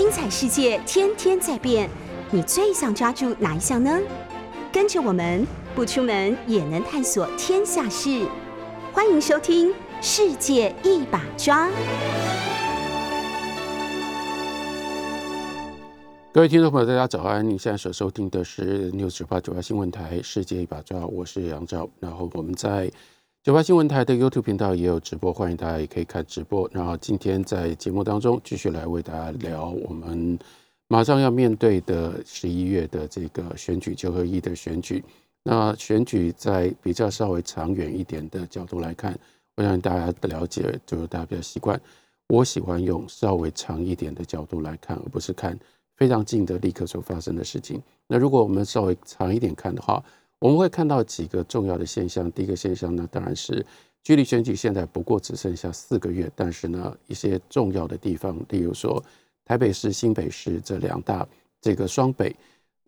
精彩世界天天在变，你最想抓住哪一项呢？跟着我们不出门也能探索天下事，欢迎收听《世界一把抓》。各位听众朋友，大家早安！你现在所收听的是六九八九八新闻台《世界一把抓》，我是杨照。然后我们在九八新闻台的 YouTube 频道也有直播，欢迎大家也可以看直播。然后今天在节目当中继续来为大家聊我们马上要面对的十一月的这个选举九合一的选举。那选举在比较稍微长远一点的角度来看，我想大家的了解就是大家比较习惯。我喜欢用稍微长一点的角度来看，而不是看。非常近的立刻所发生的事情。那如果我们稍微长一点看的话，我们会看到几个重要的现象。第一个现象呢，当然是距离选举现在不过只剩下四个月，但是呢，一些重要的地方，例如说台北市、新北市这两大这个双北，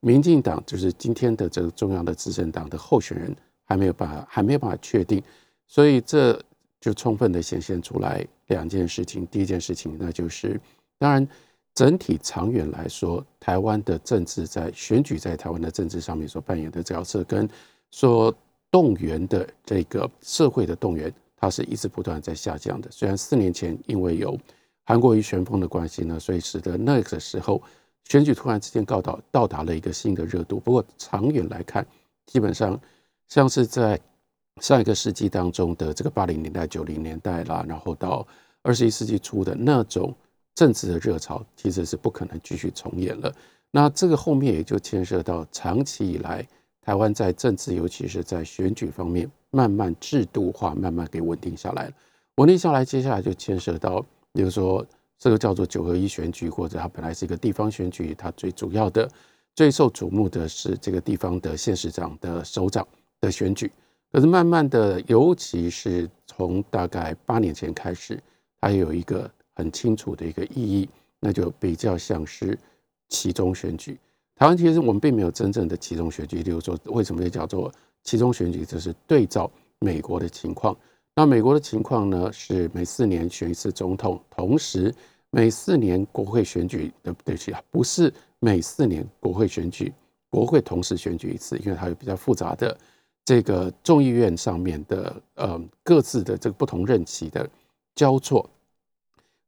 民进党就是今天的这个重要的执政党的候选人还没有把还没有办法确定，所以这就充分的显现出来两件事情。第一件事情，那就是当然。整体长远来说，台湾的政治在选举在台湾的政治上面所扮演的角色，跟所动员的这个社会的动员，它是一直不断在下降的。虽然四年前因为有韩国瑜旋风的关系呢，所以使得那个时候选举突然之间告到到达了一个新的热度。不过长远来看，基本上像是在上一个世纪当中的这个八零年代、九零年代啦，然后到二十一世纪初的那种。政治的热潮其实是不可能继续重演了。那这个后面也就牵涉到长期以来台湾在政治，尤其是在选举方面慢慢制度化，慢慢给稳定下来了。稳定下来，接下来就牵涉到，比如说这个叫做九合一选举，或者它本来是一个地方选举，它最主要的、最受瞩目的是这个地方的县市长的首长的选举。可是慢慢的，尤其是从大概八年前开始，它有一个。很清楚的一个意义，那就比较像是其中选举。台湾其实我们并没有真正的其中选举，例如说为什么叫做其中选举？就是对照美国的情况。那美国的情况呢，是每四年选一次总统，同时每四年国会选举的对不起啊，不是每四年国会选举，国会同时选举一次，因为它有比较复杂的这个众议院上面的呃各自的这个不同任期的交错。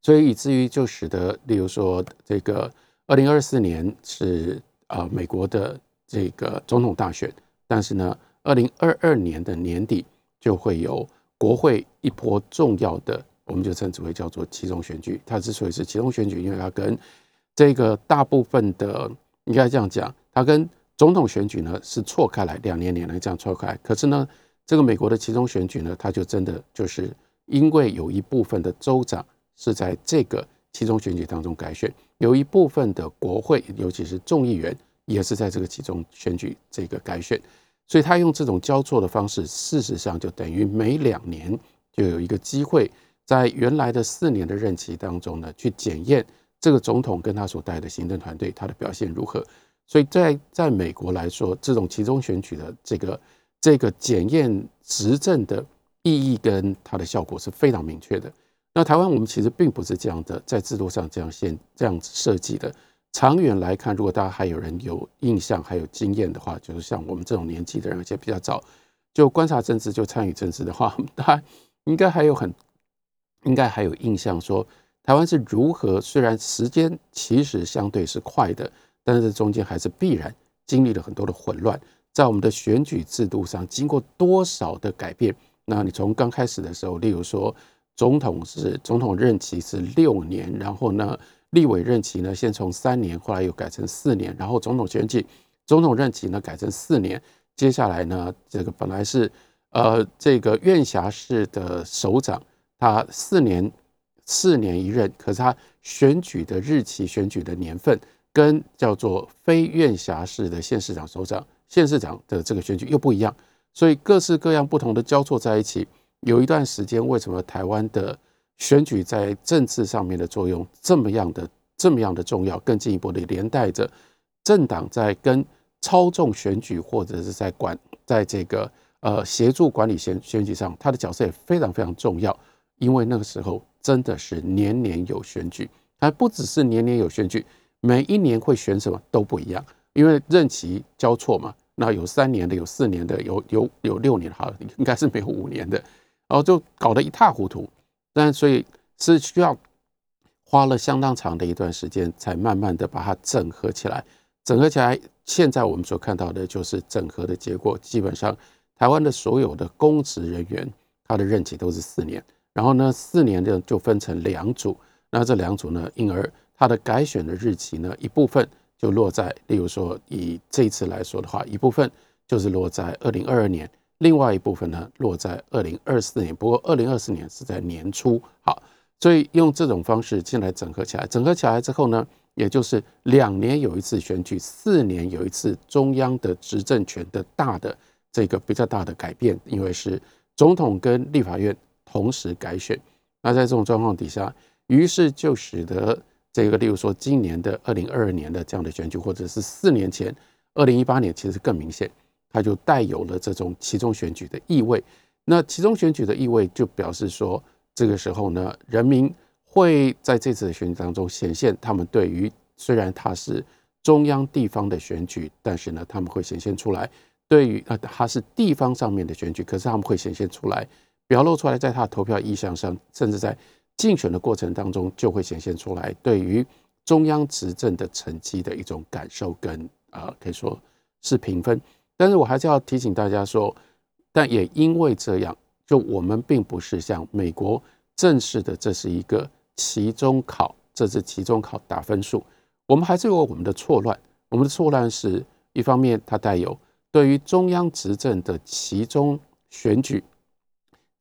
所以以至于就使得，例如说，这个二零二四年是啊美国的这个总统大选，但是呢，二零二二年的年底就会有国会一波重要的，我们就称之为叫做其中选举。它之所以是其中选举，因为它跟这个大部分的应该这样讲，它跟总统选举呢是错开来，两年两年这样错开。可是呢，这个美国的其中选举呢，它就真的就是因为有一部分的州长。是在这个其中选举当中改选，有一部分的国会，尤其是众议员，也是在这个其中选举这个改选，所以他用这种交错的方式，事实上就等于每两年就有一个机会，在原来的四年的任期当中呢，去检验这个总统跟他所带的行政团队他的表现如何。所以在在美国来说，这种其中选举的这个这个检验执政的意义跟它的效果是非常明确的。那台湾我们其实并不是这样的，在制度上这样先这样子设计的。长远来看，如果大家还有人有印象、还有经验的话，就是像我们这种年纪的人，而且比较早就观察政治、就参与政治的话，大家应该还有很应该还有印象，说台湾是如何虽然时间其实相对是快的，但是中间还是必然经历了很多的混乱，在我们的选举制度上经过多少的改变。那你从刚开始的时候，例如说。总统是总统任期是六年，然后呢，立委任期呢先从三年，后来又改成四年，然后总统选举，总统任期呢改成四年，接下来呢，这个本来是呃这个院辖市的首长，他四年四年一任，可是他选举的日期、选举的年份跟叫做非院辖市的县市长、首长、县市长的这个选举又不一样，所以各式各样不同的交错在一起。有一段时间，为什么台湾的选举在政治上面的作用这么样的这么样的重要？更进一步的连带着政党在跟操纵选举或者是在管在这个呃协助管理选选举上，他的角色也非常非常重要。因为那个时候真的是年年有选举，还不只是年年有选举，每一年会选什么都不一样，因为任期交错嘛。那有三年的，有四年的，有有有六年，好，应该是没有五年的，然后就搞得一塌糊涂。但所以是需要花了相当长的一段时间，才慢慢的把它整合起来。整合起来，现在我们所看到的就是整合的结果。基本上，台湾的所有的公职人员，他的任期都是四年。然后呢，四年的就分成两组。那这两组呢，因而他的改选的日期呢，一部分。就落在，例如说以这一次来说的话，一部分就是落在二零二二年，另外一部分呢落在二零二四年。不过二零二四年是在年初，好，所以用这种方式进来整合起来，整合起来之后呢，也就是两年有一次选举，四年有一次中央的执政权的大的这个比较大的改变，因为是总统跟立法院同时改选。那在这种状况底下，于是就使得。这个，例如说今年的二零二二年的这样的选举，或者是四年前二零一八年，其实更明显，它就带有了这种其中选举的意味。那其中选举的意味，就表示说，这个时候呢，人民会在这次的选举当中显现他们对于虽然它是中央地方的选举，但是呢，他们会显现出来对于呃它是地方上面的选举，可是他们会显现出来，表露出来，在他的投票意向上，甚至在。竞选的过程当中，就会显现出来对于中央执政的成绩的一种感受跟啊，可以说是评分。但是我还是要提醒大家说，但也因为这样，就我们并不是像美国正式的，这是一个期中考，这是期中考打分数，我们还是有我们的错乱。我们的错乱是一方面，它带有对于中央执政的其中选举，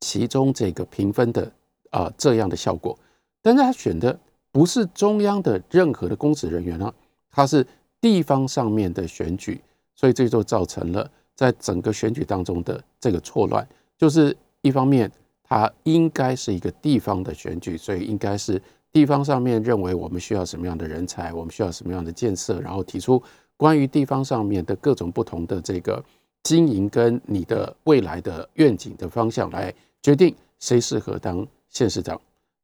其中这个评分的。啊，这样的效果，但是他选的不是中央的任何的公职人员啊，他是地方上面的选举，所以这就造成了在整个选举当中的这个错乱。就是一方面，它应该是一个地方的选举，所以应该是地方上面认为我们需要什么样的人才，我们需要什么样的建设，然后提出关于地方上面的各种不同的这个经营跟你的未来的愿景的方向来决定谁适合当。县市长，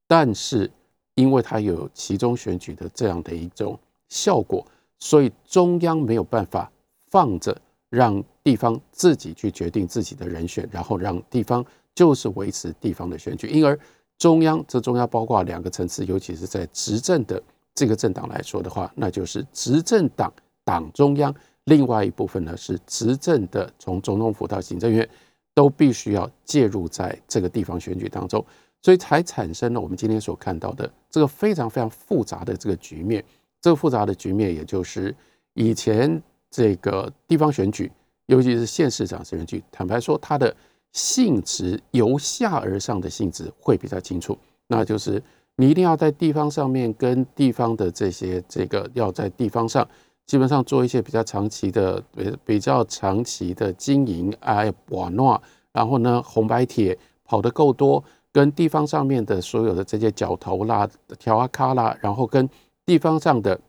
但是因为他有其中选举的这样的一种效果，所以中央没有办法放着让地方自己去决定自己的人选，然后让地方就是维持地方的选举。因而中央这中央包括两个层次，尤其是在执政的这个政党来说的话，那就是执政党党中央；另外一部分呢是执政的，从总统府到行政院都必须要介入在这个地方选举当中。所以才产生了我们今天所看到的这个非常非常复杂的这个局面。这个复杂的局面，也就是以前这个地方选举，尤其是县市长选举，坦白说，它的性质由下而上的性质会比较清楚。那就是你一定要在地方上面跟地方的这些这个要在地方上基本上做一些比较长期的比比较长期的经营，哎，瓦诺，然后呢，红白铁跑得够多。跟地方上面的所有的这些角头啦、条啊卡啦，然后跟地方上的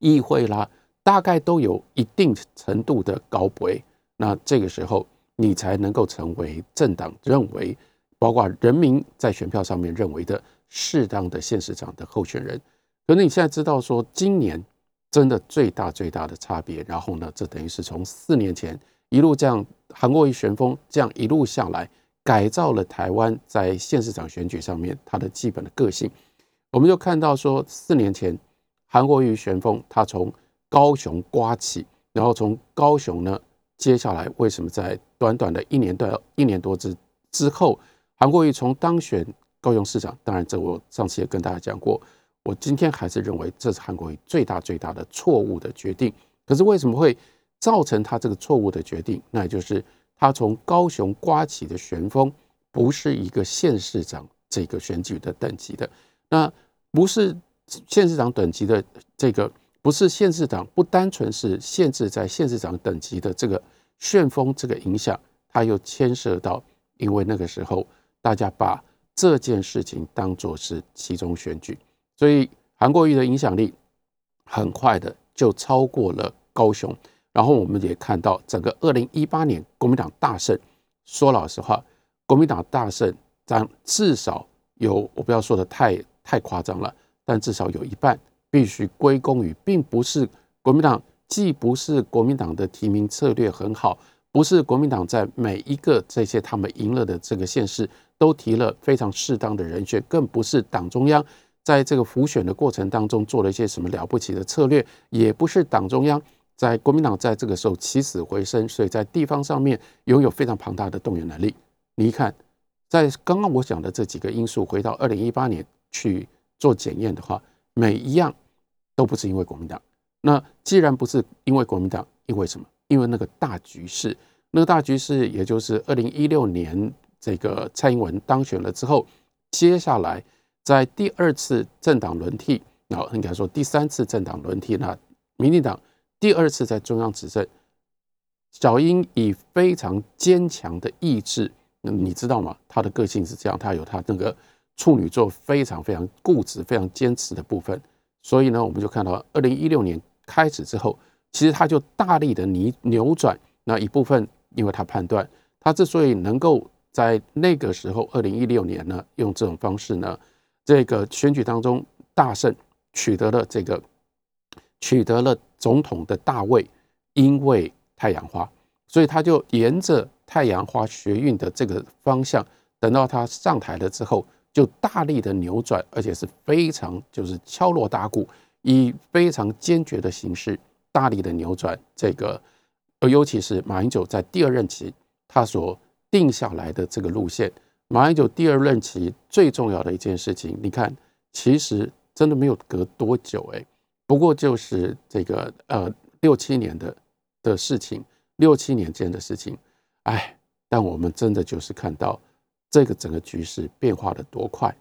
议会啦，大概都有一定程度的高博。那这个时候，你才能够成为政党认为，包括人民在选票上面认为的适当的县市长的候选人。可是你现在知道说，今年真的最大最大的差别，然后呢，这等于是从四年前一路这样韩国瑜旋风这样一路下来。改造了台湾在县市长选举上面它的基本的个性，我们就看到说，四年前韩国瑜旋风，他从高雄刮起，然后从高雄呢，接下来为什么在短短的一年多一年多之之后，韩国瑜从当选高雄市长，当然这我上次也跟大家讲过，我今天还是认为这是韩国瑜最大最大的错误的决定。可是为什么会造成他这个错误的决定？那就是。他从高雄刮起的旋风，不是一个县市长这个选举的等级的，那不是县市长等级的这个，不是县市长，不单纯是限制在县市长等级的这个旋风这个影响，它又牵涉到，因为那个时候大家把这件事情当作是其中选举，所以韩国瑜的影响力很快的就超过了高雄。然后我们也看到，整个二零一八年国民党大胜。说老实话，国民党大胜，但至少有我不要说的太太夸张了，但至少有一半必须归功于，并不是国民党，既不是国民党的提名策略很好，不是国民党在每一个这些他们赢了的这个县市都提了非常适当的人选，更不是党中央在这个浮选的过程当中做了一些什么了不起的策略，也不是党中央在国民党在这个时候起死回生，所以在地方上面拥有非常庞大的动员能力。你一看。在刚刚我讲的这几个因素，回到二零一八年去做检验的话，每一样都不是因为国民党。那既然不是因为国民党，因为什么？因为那个大局势，那个大局势，也就是二零一六年这个蔡英文当选了之后，接下来在第二次政党轮替，然后应该说第三次政党轮替，那民进党第二次在中央执政，小英以非常坚强的意志。那你知道吗？他的个性是这样，他有他那个处女座非常非常固执、非常坚持的部分。所以呢，我们就看到二零一六年开始之后，其实他就大力的扭扭转那一部分，因为他判断他之所以能够在那个时候二零一六年呢，用这种方式呢，这个选举当中大胜，取得了这个取得了总统的大位，因为太阳花，所以他就沿着。太阳花学运的这个方向，等到他上台了之后，就大力的扭转，而且是非常就是敲锣打鼓，以非常坚决的形式，大力的扭转这个，呃，尤其是马英九在第二任期他所定下来的这个路线。马英九第二任期最重要的一件事情，你看，其实真的没有隔多久，哎，不过就是这个呃六七年的的事情，六七年间的事情。哎，但我们真的就是看到这个整个局势变化的多快。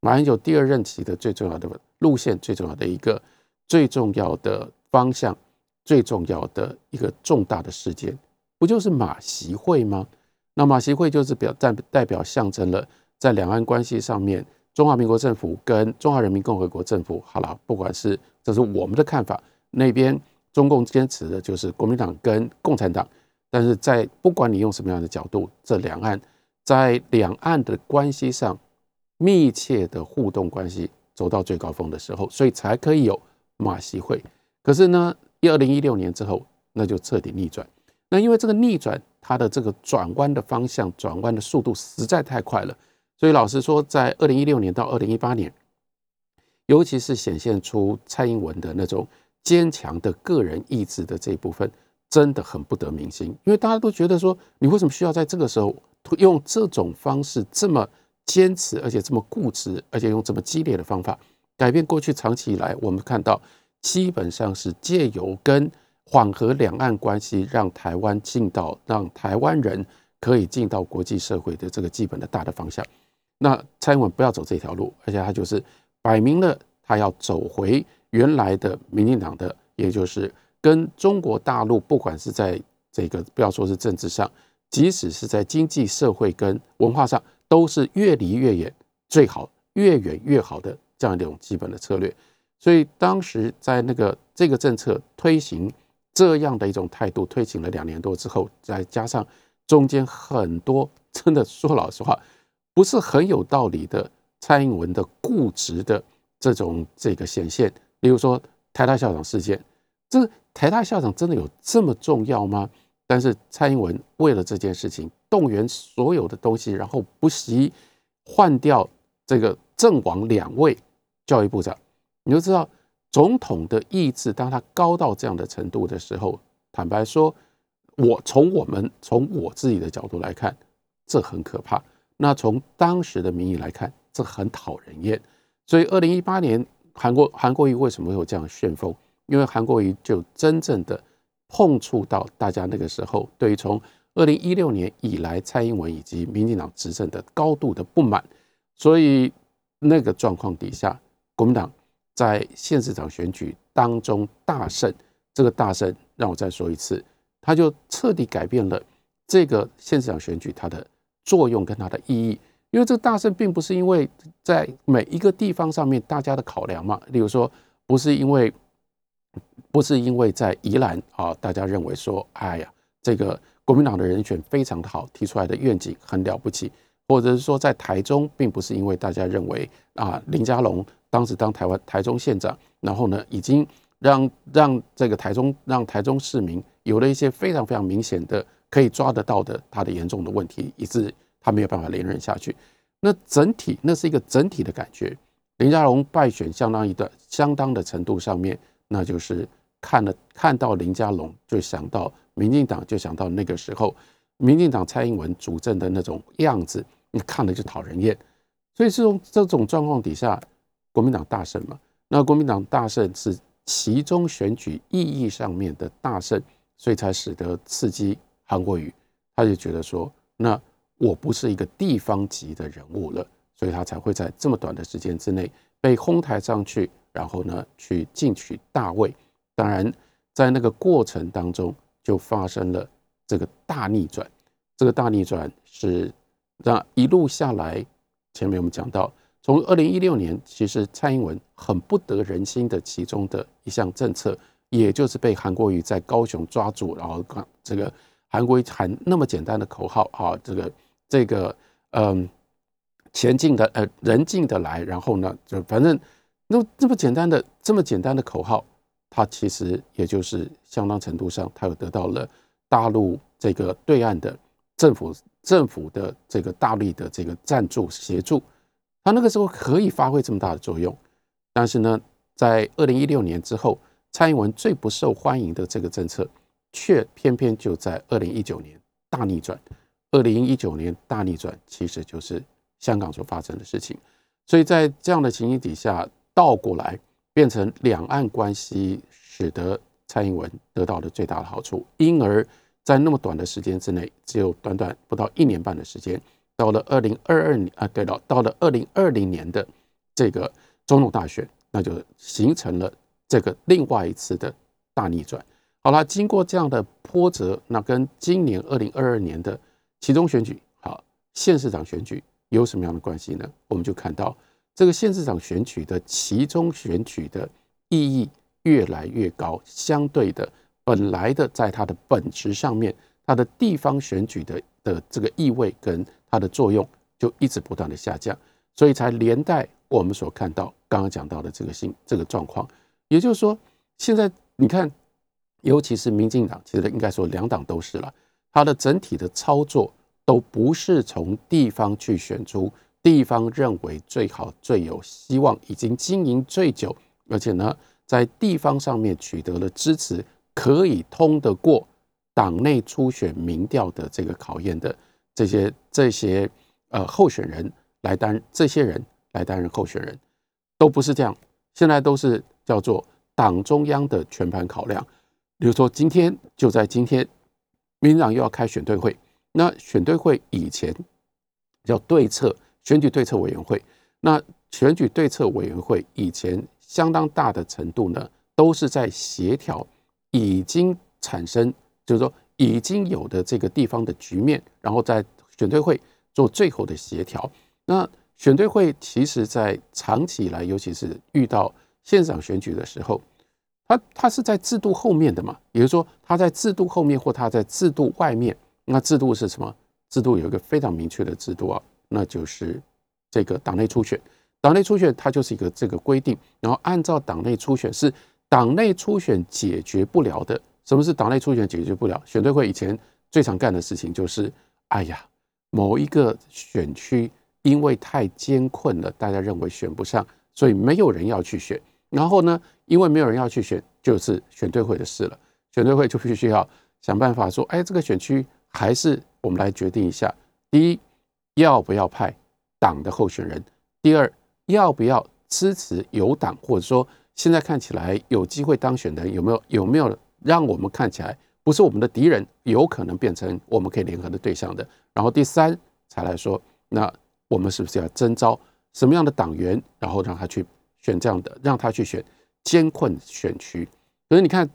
马英九第二任期的最重要的路线，最重要的一个最重要的方向，最重要的一个重大的事件，不就是马习会吗？那马习会就是表代代表象征了在两岸关系上面，中华民国政府跟中华人民共和国政府，好了，不管是这是我们的看法，那边中共坚持的就是国民党跟共产党。但是在不管你用什么样的角度，这两岸在两岸的关系上密切的互动关系走到最高峰的时候，所以才可以有马习会。可是呢，二零一六年之后，那就彻底逆转。那因为这个逆转，它的这个转弯的方向、转弯的速度实在太快了。所以老实说，在二零一六年到二零一八年，尤其是显现出蔡英文的那种坚强的个人意志的这一部分。真的很不得民心，因为大家都觉得说，你为什么需要在这个时候用这种方式这么坚持，而且这么固执，而且用这么激烈的方法改变过去长期以来我们看到基本上是借由跟缓和两岸关系，让台湾进到让台湾人可以进到国际社会的这个基本的大的方向。那蔡英文不要走这条路，而且他就是摆明了他要走回原来的民进党的，也就是。跟中国大陆，不管是在这个不要说是政治上，即使是在经济社会跟文化上，都是越离越远最好，越远越好的这样一种基本的策略。所以当时在那个这个政策推行这样的一种态度推行了两年多之后，再加上中间很多真的说老实话不是很有道理的蔡英文的固执的这种这个显现，例如说台大校长事件，这。台大校长真的有这么重要吗？但是蔡英文为了这件事情动员所有的东西，然后不惜换掉这个正王两位教育部长，你就知道总统的意志，当他高到这样的程度的时候，坦白说，我从我们从我自己的角度来看，这很可怕。那从当时的民意来看，这很讨人厌。所以二零一八年韩国韩国瑜为什么会有这样旋风？因为韩国瑜就真正的碰触到大家那个时候对于从二零一六年以来蔡英文以及民进党执政的高度的不满，所以那个状况底下，国民党在县市长选举当中大胜。这个大胜让我再说一次，他就彻底改变了这个县市长选举它的作用跟它的意义。因为这个大胜并不是因为在每一个地方上面大家的考量嘛，例如说不是因为。不是因为在宜兰啊，大家认为说，哎呀，这个国民党的人选非常的好，提出来的愿景很了不起，或者是说在台中，并不是因为大家认为啊林佳龙当时当台湾台中县长，然后呢已经让让这个台中让台中市民有了一些非常非常明显的可以抓得到的他的严重的问题，以致他没有办法连任下去。那整体那是一个整体的感觉。林佳龙败选相当一的相当的程度上面，那就是看了看到林佳龙就想到民进党，就想到那个时候民进党蔡英文主政的那种样子。你看了就讨人厌，所以这种这种状况底下，国民党大胜嘛？那国民党大胜是其中选举意义上面的大胜，所以才使得刺激韩国瑜，他就觉得说，那我不是一个地方级的人物了，所以他才会在这么短的时间之内被哄抬上去，然后呢去进取大位。当然，在那个过程当中就发生了这个大逆转，这个大逆转是。那一路下来，前面我们讲到，从二零一六年，其实蔡英文很不得人心的其中的一项政策，也就是被韩国瑜在高雄抓住，然后这个韩国瑜喊那么简单的口号啊，这个这个嗯，前进的呃人进的来，然后呢，就反正那这么简单的这么简单的口号，它其实也就是相当程度上，它又得到了大陆这个对岸的政府。政府的这个大力的这个赞助协助，他那个时候可以发挥这么大的作用。但是呢，在二零一六年之后，蔡英文最不受欢迎的这个政策，却偏偏就在二零一九年大逆转。二零一九年大逆转，其实就是香港所发生的事情。所以在这样的情形底下，倒过来变成两岸关系，使得蔡英文得到了最大的好处，因而。在那么短的时间之内，只有短短不到一年半的时间，到了二零二二年啊，对了，到了二零二零年的这个总统大选，那就形成了这个另外一次的大逆转。好了，经过这样的波折，那跟今年二零二二年的其中选举，好县市长选举有什么样的关系呢？我们就看到这个县市长选举的其中选举的意义越来越高，相对的。本来的，在它的本质上面，它的地方选举的的这个意味跟它的作用就一直不断的下降，所以才连带我们所看到刚刚讲到的这个新这个状况。也就是说，现在你看，尤其是民进党，其实应该说两党都是了，它的整体的操作都不是从地方去选出地方认为最好、最有希望、已经经营最久，而且呢，在地方上面取得了支持。可以通得过党内初选民调的这个考验的这些这些呃候选人来担这些人来担任候选人，都不是这样。现在都是叫做党中央的全盘考量。比如说今天就在今天，民进党又要开选对会。那选对会以前叫对策选举对策委员会。那选举对策委员会以前相当大的程度呢，都是在协调。已经产生，就是说已经有的这个地方的局面，然后在选对会做最后的协调。那选对会其实，在长期以来，尤其是遇到县长选举的时候，它它是在制度后面的嘛，也就是说，它在制度后面或它在制度外面。那制度是什么？制度有一个非常明确的制度啊，那就是这个党内初选。党内初选它就是一个这个规定，然后按照党内初选是。党内初选解决不了的，什么是党内初选解决不了？选对会以前最常干的事情就是，哎呀，某一个选区因为太艰困了，大家认为选不上，所以没有人要去选。然后呢，因为没有人要去选，就是选对会的事了。选对会就必须要想办法说，哎，这个选区还是我们来决定一下：第一，要不要派党的候选人；第二，要不要支持有党或者说。现在看起来有机会当选的有没有？有没有让我们看起来不是我们的敌人，有可能变成我们可以联合的对象的？然后第三才来说，那我们是不是要征召什么样的党员，然后让他去选这样的，让他去选艰困选区？可是你看，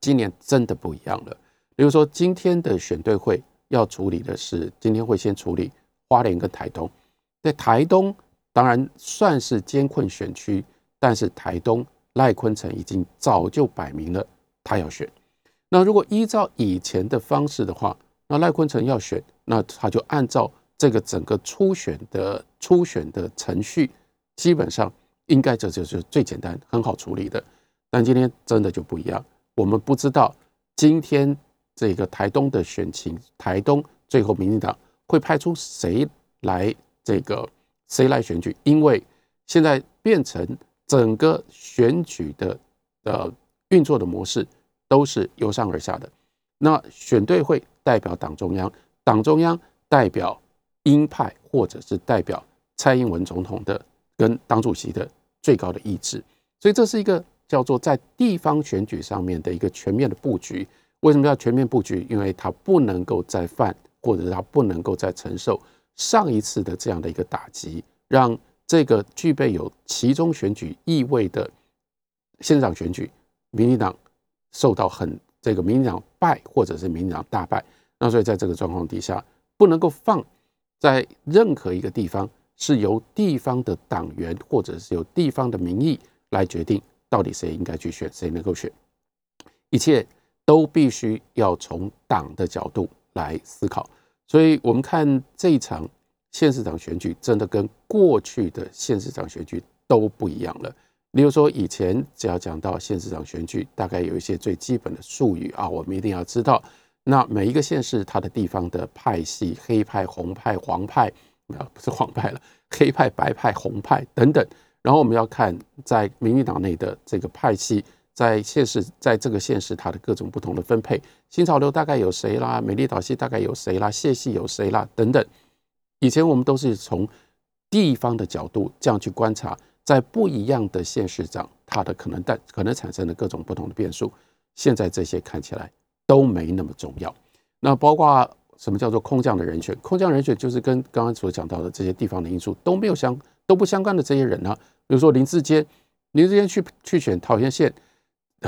今年真的不一样了。比如说今天的选对会要处理的是，今天会先处理花莲跟台东。在台东当然算是艰困选区。但是台东赖坤成已经早就摆明了他要选。那如果依照以前的方式的话，那赖坤成要选，那他就按照这个整个初选的初选的程序，基本上应该这就是最简单、很好处理的。但今天真的就不一样，我们不知道今天这个台东的选情，台东最后民进党会派出谁来这个谁来选举，因为现在变成整个选举的呃运作的模式都是由上而下的。那选对会代表党中央，党中央代表鹰派或者是代表蔡英文总统的跟党主席的最高的意志，所以这是一个叫做在地方选举上面的一个全面的布局。为什么要全面布局？因为它不能够再犯，或者他不能够再承受上一次的这样的一个打击，让这个具备有其中选举意味的县长选举，民进党受到很。这个民进党败，或者是民进党大败，那所以在这个状况底下，不能够放在任何一个地方是由地方的党员或者是由地方的民意来决定到底谁应该去选，谁能够选，一切都必须要从党的角度来思考。所以我们看这一场县市长选举，真的跟过去的县市长选举都不一样了。例如说，以前只要讲到县市长选举，大概有一些最基本的术语啊，我们一定要知道。那每一个县市，它的地方的派系，黑派、红派、黄派，啊，不是黄派了，黑派、白派、红派等等。然后我们要看在民进党内的这个派系，在县市，在这个县市它的各种不同的分配。新潮流大概有谁啦？美丽岛系大概有谁啦？谢系有谁啦？等等。以前我们都是从地方的角度这样去观察。在不一样的县市长，他的可能但可能产生的各种不同的变数，现在这些看起来都没那么重要。那包括什么叫做空降的人选？空降人选就是跟刚刚所讲到的这些地方的因素都没有相都不相关的这些人呢？比如说林志坚，林志坚去去选桃园县、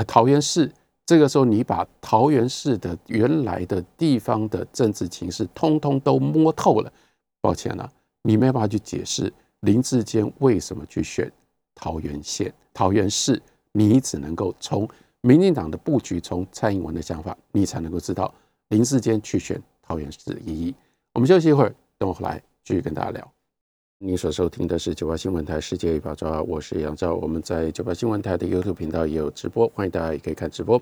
桃园市，这个时候你把桃园市的原来的地方的政治情势通通都摸透了，抱歉了，你没办法去解释。林志坚为什么去选桃园县、桃园市？你只能够从民进党的布局，从蔡英文的想法，你才能够知道林志坚去选桃园市的意义。我们休息一会儿，等我回来继续跟大家聊。您所收听的是九八新闻台世界一把抓，我是杨照。我们在九八新闻台的 YouTube 频道也有直播，欢迎大家也可以看直播。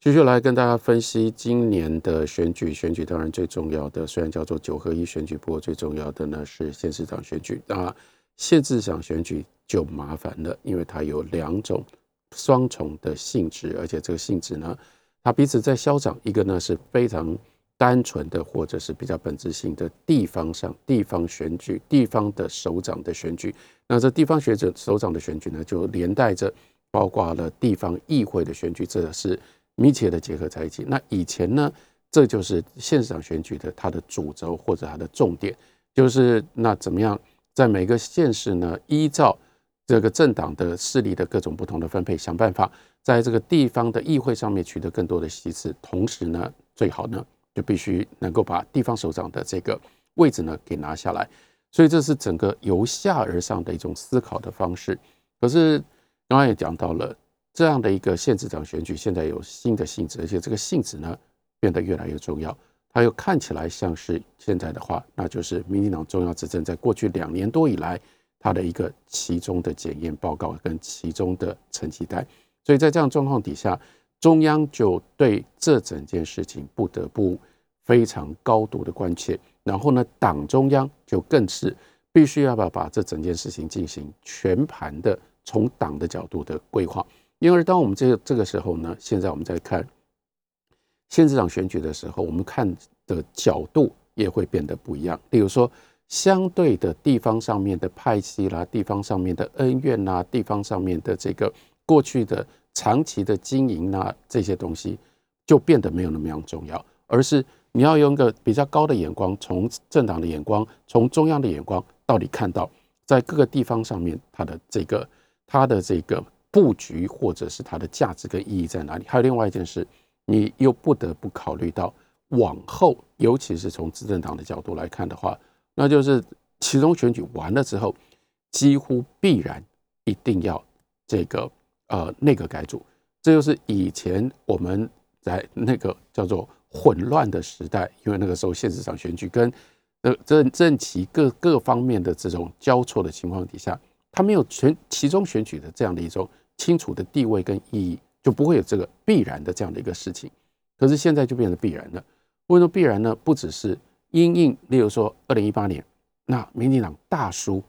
继续来跟大家分析今年的选举。选举当然最重要的，虽然叫做九合一选举，不过最重要的呢是县市长选举啊。县市长选举就麻烦了，因为它有两种双重的性质，而且这个性质呢，它彼此在消长。一个呢是非常单纯的，或者是比较本质性的地方上地方选举、地方的首长的选举。那这地方学者首长的选举呢，就连带着包括了地方议会的选举，这是密切的结合在一起。那以前呢，这就是县市长选举的它的主轴或者它的重点，就是那怎么样？在每个县市呢，依照这个政党的势力的各种不同的分配，想办法在这个地方的议会上面取得更多的席次。同时呢，最好呢就必须能够把地方首长的这个位置呢给拿下来。所以这是整个由下而上的一种思考的方式。可是刚刚也讲到了这样的一个县市长选举，现在有新的性质，而且这个性质呢变得越来越重要。它又看起来像是现在的话，那就是民进党中央执政在过去两年多以来，它的一个其中的检验报告跟其中的成绩单。所以在这样状况底下，中央就对这整件事情不得不非常高度的关切。然后呢，党中央就更是必须要把把这整件事情进行全盘的从党的角度的规划。因而当我们这个这个时候呢，现在我们在看。县市长选举的时候，我们看的角度也会变得不一样。例如说，相对的地方上面的派系啦，地方上面的恩怨呐，地方上面的这个过去的长期的经营呐，这些东西就变得没有那么样重要，而是你要用一个比较高的眼光，从政党的眼光，从中央的眼光，到底看到在各个地方上面它的这个它的这个布局，或者是它的价值跟意义在哪里？还有另外一件事。你又不得不考虑到往后，尤其是从执政党的角度来看的话，那就是其中选举完了之后，几乎必然一定要这个呃内阁改组。这就是以前我们在那个叫做混乱的时代，因为那个时候县市长选举跟呃政政企各各方面的这种交错的情况底下，他没有全其中选举的这样的一种清楚的地位跟意义，就不会有这个必然的这样的一个事情。可是现在就变成必然了。为什么必然呢？不只是因应，例如说二零一八年，那民进党大输，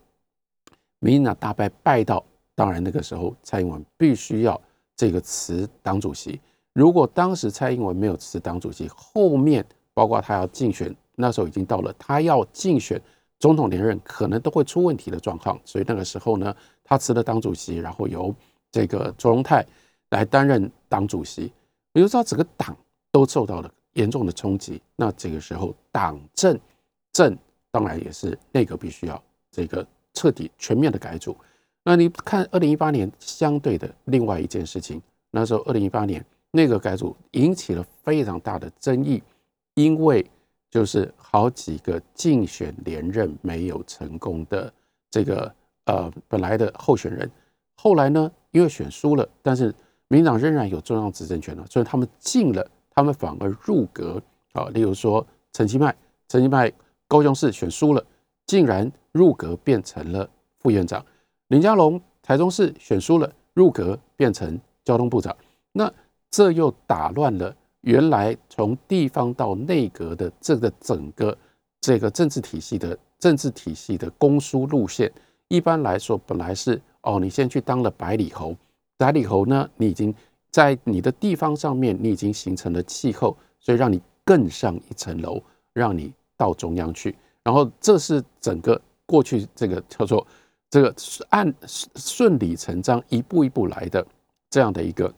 民进党大败败到，当然那个时候蔡英文必须要这个辞党主席。如果当时蔡英文没有辞党主席，后面包括他要竞选，那时候已经到了他要竞选总统连任，可能都会出问题的状况。所以那个时候呢，他辞了党主席，然后由这个卓荣泰来担任党主席。比如说整个党都受到了。严重的冲击，那这个时候党政政当然也是内阁必须要这个彻底全面的改组。那你看二零一八年相对的另外一件事情，那时候二零一八年内阁改组引起了非常大的争议，因为就是好几个竞选连任没有成功的这个呃本来的候选人，后来呢因为选输了，但是民党仍然有中央执政权了，所以他们进了。他们反而入阁啊，例如说陈其迈，陈其迈高雄市选输了，竟然入阁变成了副院长；林佳龙台中市选输了，入阁变成交通部长。那这又打乱了原来从地方到内阁的这个整个这个政治体系的政治体系的公输路线。一般来说，本来是哦，你先去当了百里侯，百里侯呢，你已经。在你的地方上面，你已经形成了气候，所以让你更上一层楼，让你到中央去。然后这是整个过去这个叫做这个按顺理成章一步一步来的这样的一个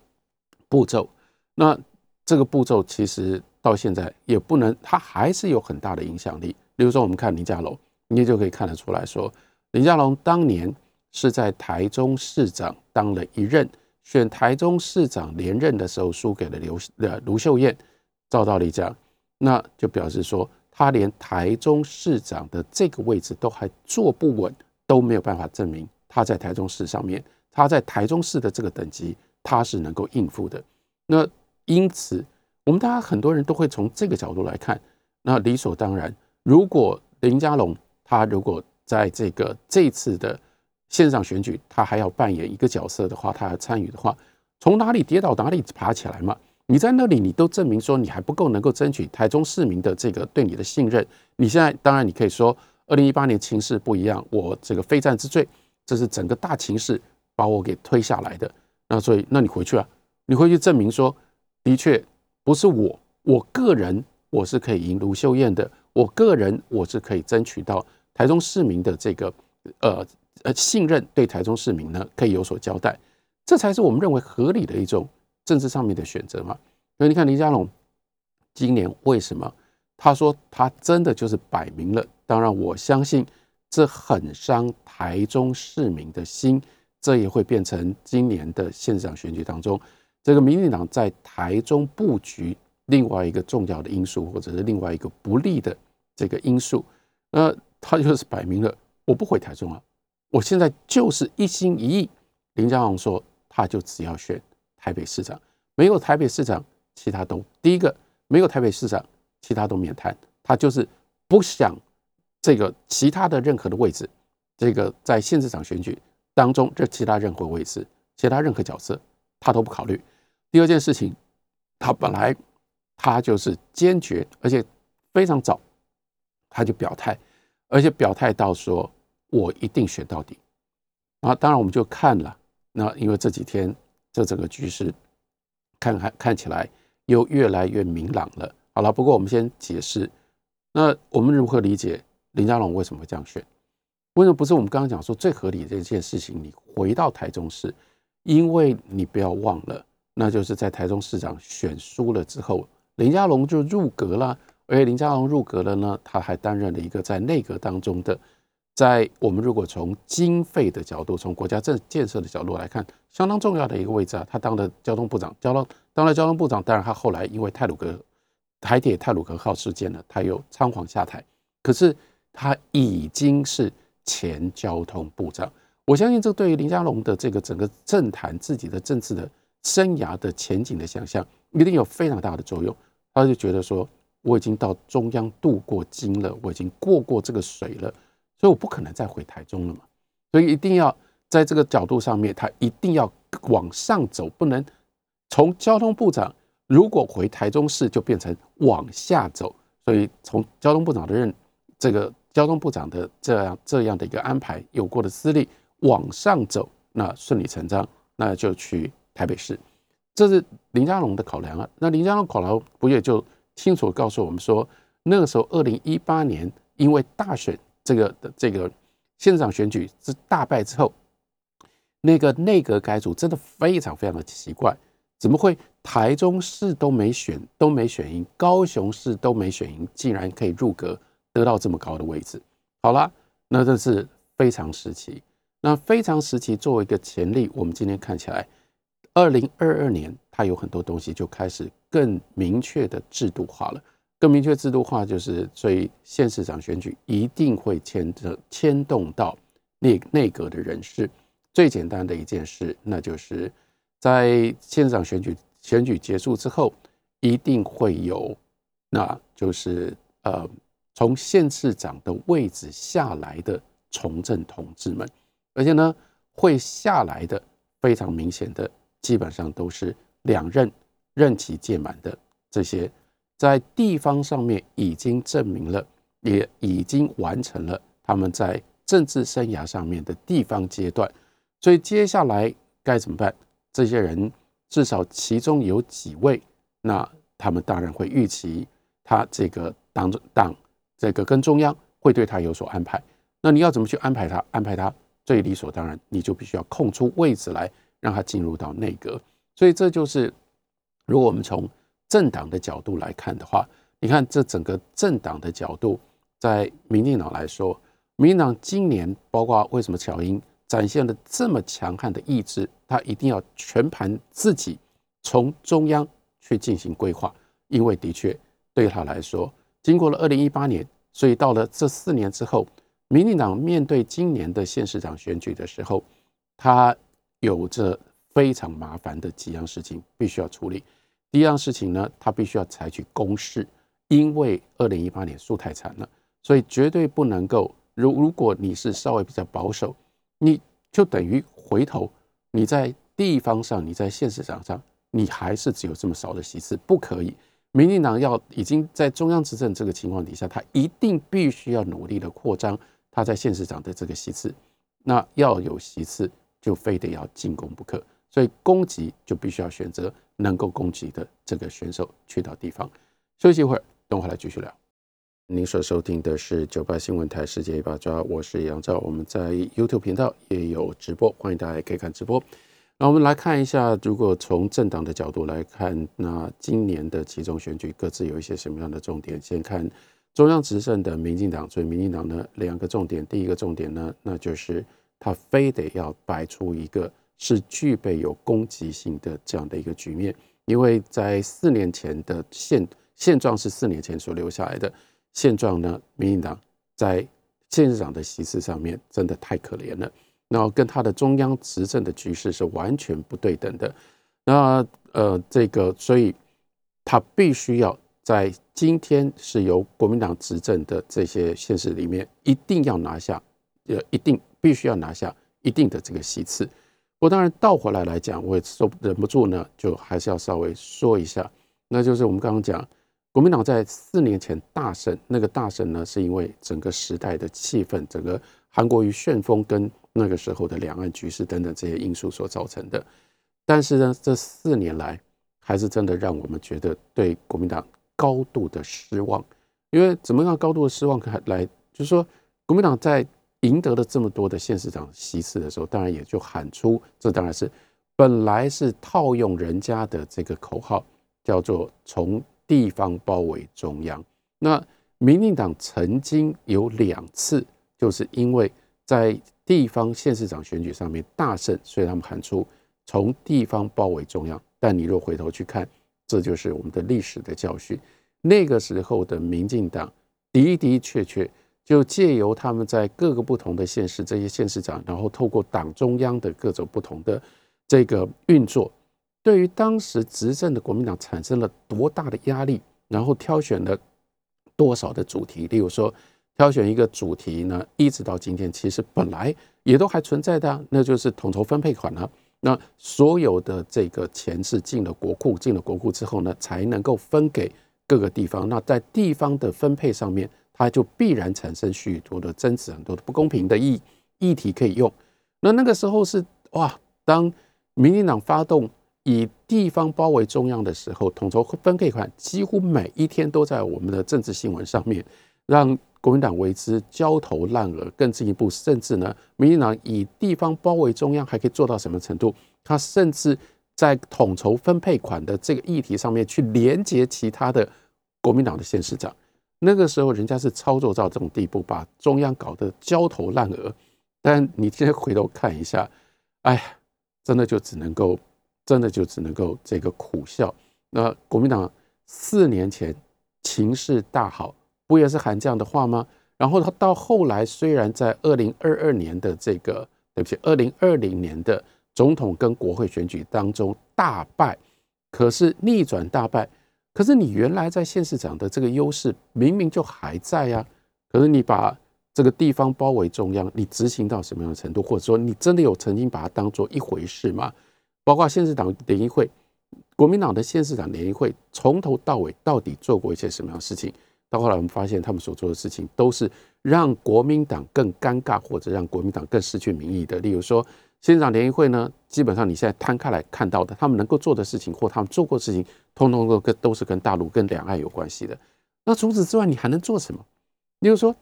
步骤。那这个步骤其实到现在也不能，它还是有很大的影响力。比如说，我们看林佳龙，你就可以看得出来说，林佳龙当年是在台中市长当了一任。选台中市长连任的时候，输给了刘呃卢秀燕，照道理讲，那就表示说他连台中市长的这个位置都还坐不稳，都没有办法证明他在台中市上面，他在台中市的这个等级他是能够应付的。那因此，我们大家很多人都会从这个角度来看，那理所当然，如果林佳龙他如果在这个这次的。线上选举，他还要扮演一个角色的话，他要参与的话，从哪里跌倒哪里爬起来嘛？你在那里，你都证明说你还不够能够争取台中市民的这个对你的信任。你现在当然你可以说，二零一八年情势不一样，我这个非战之罪，这是整个大情势把我给推下来的。那所以，那你回去啊，你回去证明说，的确不是我，我个人我是可以赢卢秀燕的，我个人我是可以争取到台中市民的这个呃。呃，信任对台中市民呢可以有所交代，这才是我们认为合理的一种政治上面的选择嘛。所以你看林佳龙今年为什么他说他真的就是摆明了？当然，我相信这很伤台中市民的心，这也会变成今年的县长选举当中这个民进党在台中布局另外一个重要的因素，或者是另外一个不利的这个因素。那他就是摆明了，我不回台中了。我现在就是一心一意，林佳龙说，他就只要选台北市长，没有台北市长，其他都第一个没有台北市长，其他都免谈。他就是不想这个其他的任何的位置，这个在县市长选举当中，这其他任何位置，其他任何角色，他都不考虑。第二件事情，他本来他就是坚决，而且非常早，他就表态，而且表态到说。我一定选到底啊！当然，我们就看了。那因为这几天这整个局势看看看起来又越来越明朗了。好了，不过我们先解释。那我们如何理解林佳龙为什么会这样选？为什么不是我们刚刚讲说最合理的一件事情？你回到台中市，因为你不要忘了，那就是在台中市长选输了之后，林佳龙就入阁了。而且林佳龙入阁了呢，他还担任了一个在内阁当中的。在我们如果从经费的角度，从国家政建设的角度来看，相当重要的一个位置啊。他当了交通部长，交了当了交通部长，当然他后来因为泰鲁格台铁泰鲁格号事件呢，他又仓皇下台。可是他已经是前交通部长，我相信这对于林佳龙的这个整个政坛自己的政治的生涯的前景的想象，一定有非常大的作用。他就觉得说，我已经到中央镀过金了，我已经过过这个水了，所以我不可能再回台中了嘛。所以一定要在这个角度上面，他一定要往上走，不能从交通部长如果回台中市就变成往下走。所以从交通部长的任这个交通部长的这样这样的一个安排有过的资历往上走，那顺理成章，那就去台北市。这是林佳龙的考量啊。那林佳龙考量不也就清楚告诉我们说，那个时候二零一八年因为大选这个的这个县长选举是大败之后，那个内阁改组真的非常非常的奇怪，怎么会台中市都没选都没选赢，高雄市都没选赢，竟然可以入阁得到这么高的位置？好了，那这是非常时期。那非常时期作为一个潜力，我们今天看起来。二零二二年，它有很多东西就开始更明确的制度化了。更明确制度化就是，所以县市长选举一定会牵着牵动到内内阁的人事。最简单的一件事，那就是在县长选举选举结束之后，一定会有，那就是呃，从县市长的位置下来的从政同志们，而且呢，会下来的非常明显的。基本上都是两任任期届满的这些，在地方上面已经证明了，也已经完成了他们在政治生涯上面的地方阶段。所以接下来该怎么办？这些人至少其中有几位，那他们当然会预期他这个党党这个跟中央会对他有所安排。那你要怎么去安排他？安排他最理所当然，你就必须要空出位置来。让他进入到内阁，所以这就是，如果我们从政党的角度来看的话，你看这整个政党的角度，在民进党来说，民进党今年包括为什么乔英展现了这么强悍的意志，他一定要全盘自己从中央去进行规划，因为的确对他来说，经过了二零一八年，所以到了这四年之后，民进党面对今年的县市长选举的时候，他。有着非常麻烦的几样事情必须要处理。第一样事情呢，他必须要采取攻势，因为二零一八年输太惨了，所以绝对不能够。如如果你是稍微比较保守，你就等于回头你在地方上，你在县市长上，你还是只有这么少的席次，不可以。民进党要已经在中央执政这个情况底下，他一定必须要努力的扩张他在县市长的这个席次，那要有席次。就非得要进攻不可，所以攻击就必须要选择能够攻击的这个选手去到地方。休息一会儿，等会来继续聊。您所收听的是九八新闻台世界一把抓，我是杨照。我们在 YouTube 频道也有直播，欢迎大家可以看直播。那我们来看一下，如果从政党的角度来看，那今年的其中选举各自有一些什么样的重点？先看中央执政的民进党，所以民进党呢两个重点，第一个重点呢，那就是。他非得要摆出一个是具备有攻击性的这样的一个局面，因为在四年前的现现状是四年前所留下来的现状呢，民进党在县市长的席次上面真的太可怜了，那跟他的中央执政的局势是完全不对等的，那呃这个所以他必须要在今天是由国民党执政的这些县市里面一定要拿下，呃一定。必须要拿下一定的这个席次。我当然倒回来来讲，我也受忍不住呢，就还是要稍微说一下，那就是我们刚刚讲，国民党在四年前大胜，那个大胜呢，是因为整个时代的气氛，整个韩国瑜旋风跟那个时候的两岸局势等等这些因素所造成的。但是呢，这四年来还是真的让我们觉得对国民党高度的失望。因为怎么样高度的失望？来就是说，国民党在赢得了这么多的县市长席次的时候，当然也就喊出，这当然是本来是套用人家的这个口号，叫做从地方包围中央。那民进党曾经有两次，就是因为在地方县市长选举上面大胜，所以他们喊出从地方包围中央。但你若回头去看，这就是我们的历史的教训。那个时候的民进党的的确确。就借由他们在各个不同的县市，这些县市长，然后透过党中央的各种不同的这个运作，对于当时执政的国民党产生了多大的压力，然后挑选了多少的主题，例如说挑选一个主题呢，一直到今天，其实本来也都还存在的，那就是统筹分配款呢。那所有的这个钱是进了国库，进了国库之后呢，才能够分给各个地方。那在地方的分配上面，它就必然产生许多的争执，很多的不公平的议议题可以用。那那个时候是哇，当民进党发动以地方包围中央的时候，统筹分配款几乎每一天都在我们的政治新闻上面，让。国民党为之焦头烂额，更进一步，甚至呢，民进党以地方包围中央，还可以做到什么程度？他甚至在统筹分配款的这个议题上面，去连接其他的国民党的县市长。那个时候，人家是操作到这种地步，把中央搞得焦头烂额。但你现在回头看一下，哎，真的就只能够，真的就只能够这个苦笑。那国民党四年前情势大好。不也是喊这样的话吗？然后他到后来，虽然在二零二二年的这个，对不起，二零二零年的总统跟国会选举当中大败，可是逆转大败，可是你原来在县市长的这个优势明明就还在呀。可是你把这个地方包围中央，你执行到什么样的程度，或者说你真的有曾经把它当做一回事吗？包括县市长联谊会，国民党的县市长联谊会从头到尾到底做过一些什么样的事情？到后来，我们发现他们所做的事情都是让国民党更尴尬，或者让国民党更失去民意的。例如说，县长联谊会呢，基本上你现在摊开来看到的，他们能够做的事情或他们做过的事情，通通都跟都是跟大陆、跟两岸有关系的。那除此之外，你还能做什么？例如说，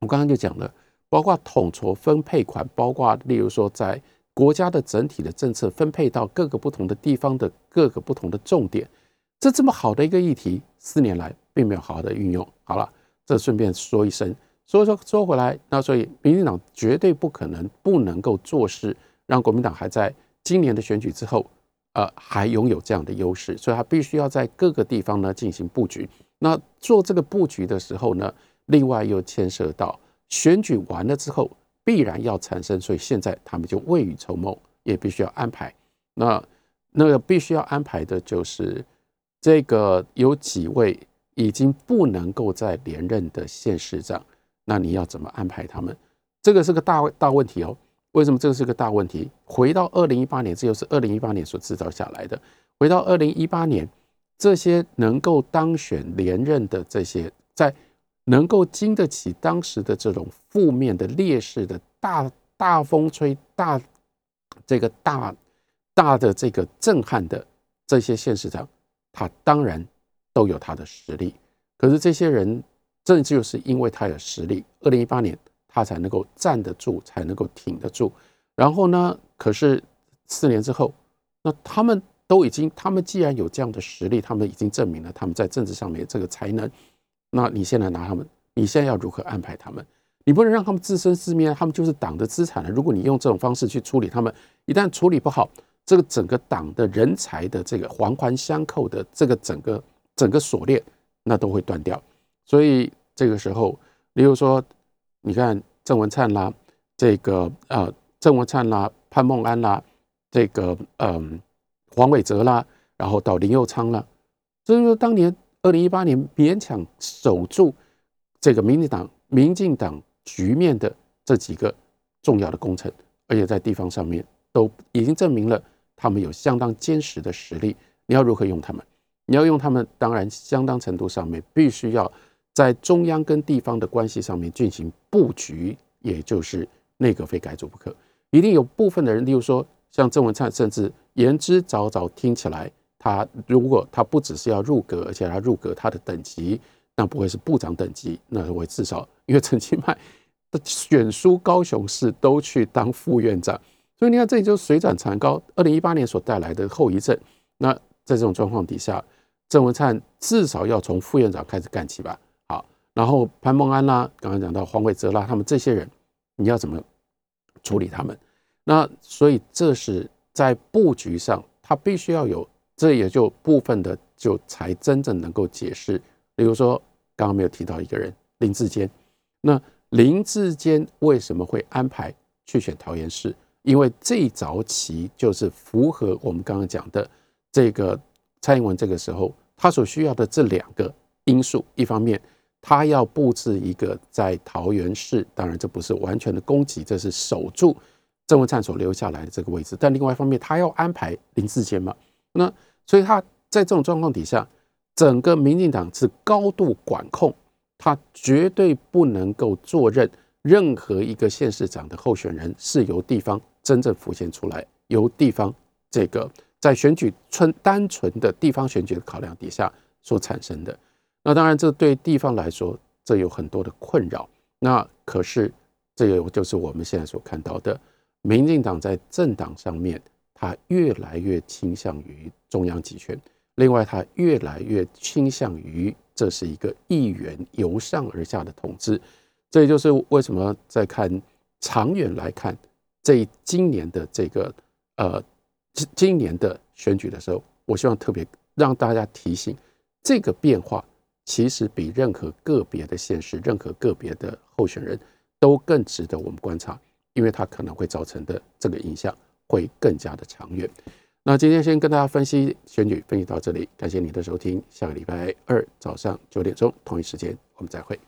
我刚刚就讲了，包括统筹分配款，包括例如说，在国家的整体的政策分配到各个不同的地方的各个不同的重点，这这么好的一个议题，四年来。并没有好好的运用。好了，这顺便说一声。所以说说回来，那所以民进党绝对不可能不能够做事，让国民党还在今年的选举之后，呃，还拥有这样的优势。所以他必须要在各个地方呢进行布局。那做这个布局的时候呢，另外又牵涉到选举完了之后必然要产生，所以现在他们就未雨绸缪，也必须要安排。那那个必须要安排的就是这个有几位。已经不能够再连任的县市长，那你要怎么安排他们？这个是个大大问题哦。为什么这个是个大问题？回到二零一八年，这又是二零一八年所制造下来的。回到二零一八年，这些能够当选连任的这些，在能够经得起当时的这种负面的劣势的大大风吹、大这个大大的这个震撼的这些县市长，他当然。都有他的实力，可是这些人正就是因为他有实力，二零一八年他才能够站得住，才能够挺得住。然后呢，可是四年之后，那他们都已经，他们既然有这样的实力，他们已经证明了他们在政治上面这个才能。那你现在拿他们，你现在要如何安排他们？你不能让他们自生自灭，他们就是党的资产了。如果你用这种方式去处理他们，一旦处理不好，这个整个党的人才的这个环环相扣的这个整个。整个锁链那都会断掉，所以这个时候，例如说，你看郑文灿啦，这个呃郑文灿啦，潘孟安啦，这个嗯黄伟哲啦，然后到林佑昌啦，所以说当年二零一八年勉强守住这个民进党民进党局面的这几个重要的工程，而且在地方上面都已经证明了他们有相当坚实的实力，你要如何用他们？你要用他们，当然相当程度上面必须要在中央跟地方的关系上面进行布局，也就是内阁非改组不可。一定有部分的人，例如说像郑文灿，甚至言之凿凿，听起来他如果他不只是要入阁，而且他入阁他的等级，那不会是部长等级，那会至少因为陈其迈的选书高雄市都去当副院长，所以你看这就水涨船高。二零一八年所带来的后遗症，那在这种状况底下。郑文灿至少要从副院长开始干起吧。好，然后潘孟安啦，刚刚讲到黄伟哲啦，他们这些人，你要怎么处理他们？那所以这是在布局上，他必须要有，这也就部分的就才真正能够解释。比如说，刚刚没有提到一个人林志坚，那林志坚为什么会安排去选桃园市？因为这早期就是符合我们刚刚讲的这个。蔡英文这个时候，他所需要的这两个因素，一方面他要布置一个在桃园市，当然这不是完全的攻击，这是守住郑文灿所留下来的这个位置。但另外一方面，他要安排林志坚嘛，那所以他在这种状况底下，整个民进党是高度管控，他绝对不能够坐任任何一个县市长的候选人是由地方真正浮现出来，由地方这个在选举纯单纯的地方选举的考量底下所产生的。那当然，这对地方来说，这有很多的困扰。那可是，这个就是我们现在所看到的，民进党在政党上面，他越来越倾向于中央集权。另外，他越来越倾向于这是一个议员由上而下的统治。这也就是为什么在看长远来看，这今年的这个呃今今年的选举的时候，我希望特别让大家提醒这个变化。其实比任何个别的现实、任何个别的候选人都更值得我们观察，因为它可能会造成的这个影响会更加的长远。那今天先跟大家分析选举，分析到这里，感谢您的收听，下个礼拜二早上九点钟同一时间我们再会。